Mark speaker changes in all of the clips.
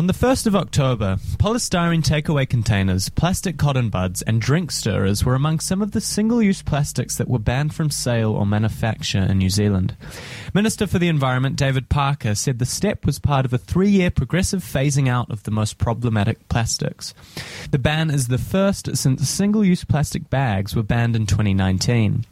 Speaker 1: On the 1st of October, polystyrene takeaway containers, plastic cotton buds, and drink stirrers were among some of the single use plastics that were banned from sale or manufacture in New Zealand. Minister for the Environment David Parker said the step was part of a three year progressive phasing out of the most problematic plastics. The ban is the first since single use plastic bags were banned in 2019.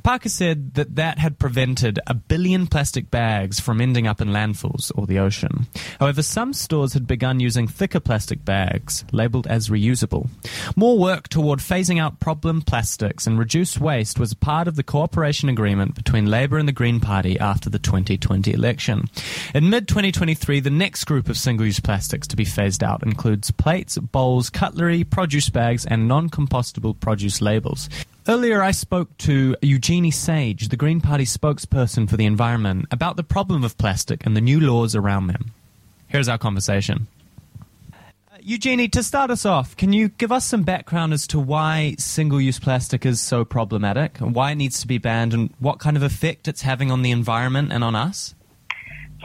Speaker 1: Parker said that that had prevented a billion plastic bags from ending up in landfills or the ocean. However, some stores had begun using thicker plastic bags, labelled as reusable. More work toward phasing out problem plastics and reduce waste was part of the cooperation agreement between Labour and the Green Party after the 2020 election. In mid 2023, the next group of single use plastics to be phased out includes plates, bowls, cutlery, produce bags, and non compostable produce labels. Earlier, I spoke to Eugenie Sage, the Green Party spokesperson for the environment, about the problem of plastic and the new laws around them. Here's our conversation. Uh, Eugenie, to start us off, can you give us some background as to why single use plastic is so problematic, and why it needs to be banned, and what kind of effect it's having on the environment and on us?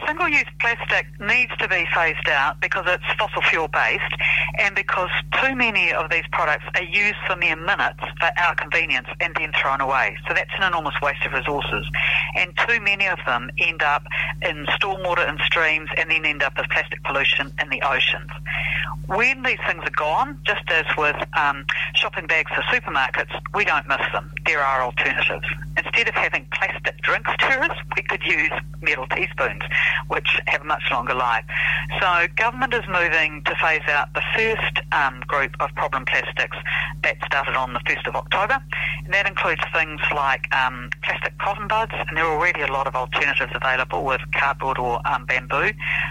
Speaker 2: Single use plastic needs to be phased out because it's fossil fuel based and because too many of these products are used for mere minutes for our convenience and then thrown away. So that's an enormous waste of resources. And too many of them end up in stormwater and streams and then end up as plastic pollution in the oceans. When these things are gone, just as with um, shopping bags for supermarkets, we don't miss them. There are alternatives. Instead of having plastic drink stirrers, we could use metal teaspoons which have a much longer life. So government is moving to phase out the first um, group of problem plastics that started on the 1st of October. And that includes things like um, plastic cotton buds, and there are already a lot of alternatives available with cardboard or um, bamboo,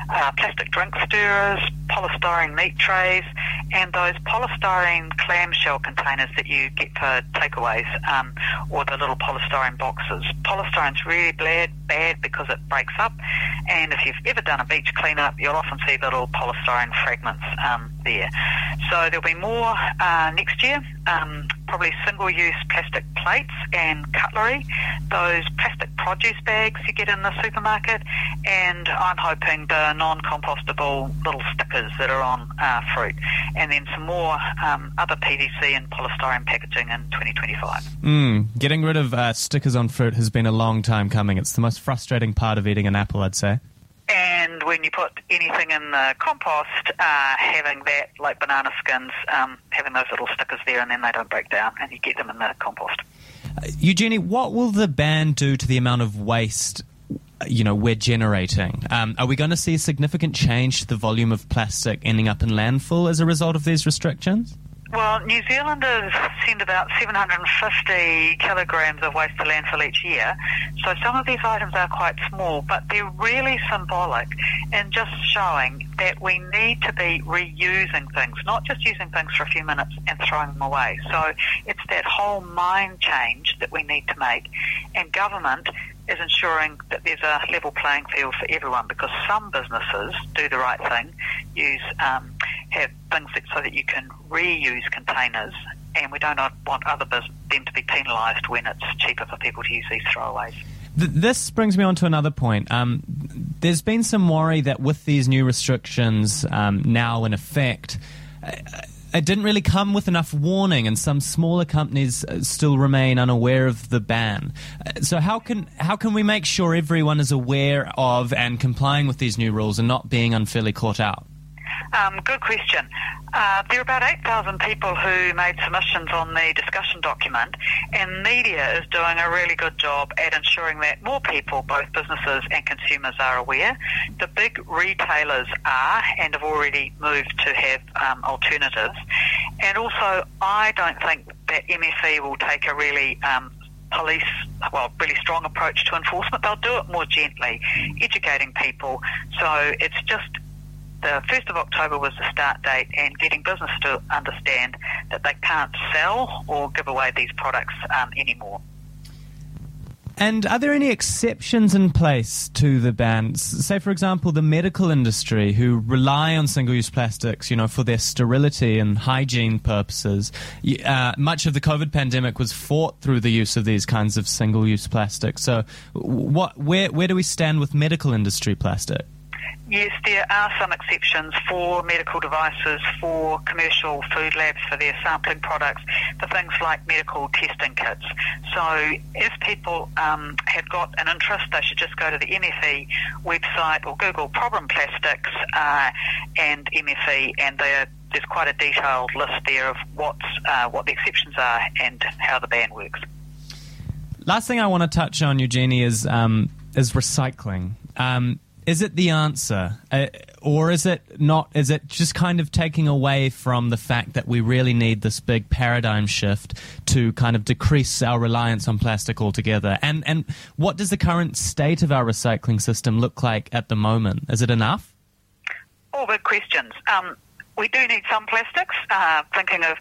Speaker 2: uh, plastic drink stirrers, polystyrene meat trays, and those polystyrene clamshell containers that you get for takeaways, um, or the little polystyrene boxes. Polystyrene's really bad, bad because it breaks up, and if you've ever done a beach cleanup, you'll often see little polystyrene fragments um, there. So there'll be more uh, next year, um, probably single-use plastic plates and cutlery, those plastic produce bags you get in the supermarket, and I'm hoping the non-compostable little stickers that are on uh, fruit, and then some more um, other PVC and polystyrene packaging in 2025.
Speaker 1: Mm, getting rid of uh, stickers on fruit has been a long time coming. It's the most frustrating part of eating an apple, I'd say.
Speaker 2: And when you put anything in the compost, uh, having that, like banana skins, um, having those little stickers there and then they don't break down and you get them in the compost.
Speaker 1: Uh, Eugenie, what will the ban do to the amount of waste you know we're generating. Um, are we going to see a significant change to the volume of plastic ending up in landfill as a result of these restrictions?
Speaker 2: Well, New Zealanders send about 750 kilograms of waste to landfill each year, so some of these items are quite small, but they're really symbolic in just showing that we need to be reusing things, not just using things for a few minutes and throwing them away. So it's that whole mind change that we need to make, and government is ensuring that there's a level playing field for everyone because some businesses do the right thing, use um, have things that, so that you can reuse containers, and we don't want other bus- them to be penalised when it's cheaper for people to use these throwaways.
Speaker 1: This brings me on to another point. Um, there's been some worry that with these new restrictions um, now in effect, uh, it didn't really come with enough warning, and some smaller companies uh, still remain unaware of the ban. Uh, so how can how can we make sure everyone is aware of and complying with these new rules and not being unfairly caught out?
Speaker 2: Um, good question. Uh, there are about 8,000 people who made submissions on the discussion document, and media is doing a really good job at ensuring that more people, both businesses and consumers, are aware. The big retailers are and have already moved to have um, alternatives. And also, I don't think that MFE will take a really um, police, well, really strong approach to enforcement. They'll do it more gently, educating people. So it's just the 1st of October was the start date and getting business to understand that they can't sell or give away these products um, anymore.
Speaker 1: And are there any exceptions in place to the ban? Say, for example, the medical industry who rely on single use plastics, you know, for their sterility and hygiene purposes. Uh, much of the COVID pandemic was fought through the use of these kinds of single use plastics. So, what, where, where do we stand with medical industry plastic?
Speaker 2: Yes, there are some exceptions for medical devices, for commercial food labs, for their sampling products, for things like medical testing kits. So if people um, have got an interest, they should just go to the MFE website or Google problem plastics uh, and MFE, and there's quite a detailed list there of what's, uh, what the exceptions are and how the ban works.
Speaker 1: Last thing I want to touch on, Eugenie, is um, is recycling. Um, is it the answer, uh, or is it not? Is it just kind of taking away from the fact that we really need this big paradigm shift to kind of decrease our reliance on plastic altogether? And and what does the current state of our recycling system look like at the moment? Is it enough?
Speaker 2: All good questions. Um, we do need some plastics. Uh, thinking of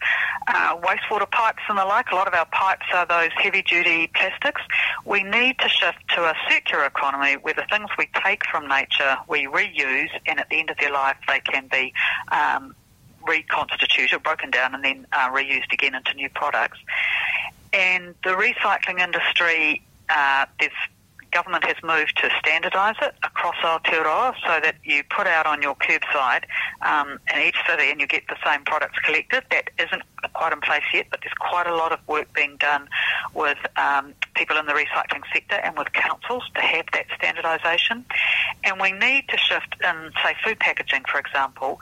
Speaker 2: uh, wastewater pipes and the like, a lot of our pipes are those heavy duty plastics. We need to shift to a circular economy where the things we take from nature we reuse, and at the end of their life they can be um, reconstituted, broken down, and then uh, reused again into new products. And the recycling industry, uh, government has moved to standardise it across Aotearoa so that you put out on your curbside um, in each city and you get the same products collected. That isn't quite in place yet, but there's quite a lot of work being done with um, people in the recycling sector and with councils to have that standardisation. And we need to shift in, say, food packaging, for example,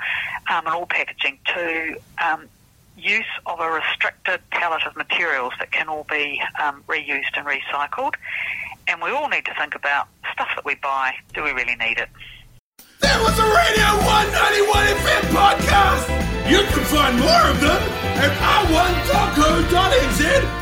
Speaker 2: um, and all packaging to um, use of a restricted palette of materials that can all be um, reused and recycled. And we all need to think about stuff that we buy. Do we really need it?
Speaker 3: That was a Radio One 91 FM podcast. You can find more of them at r1.co.nz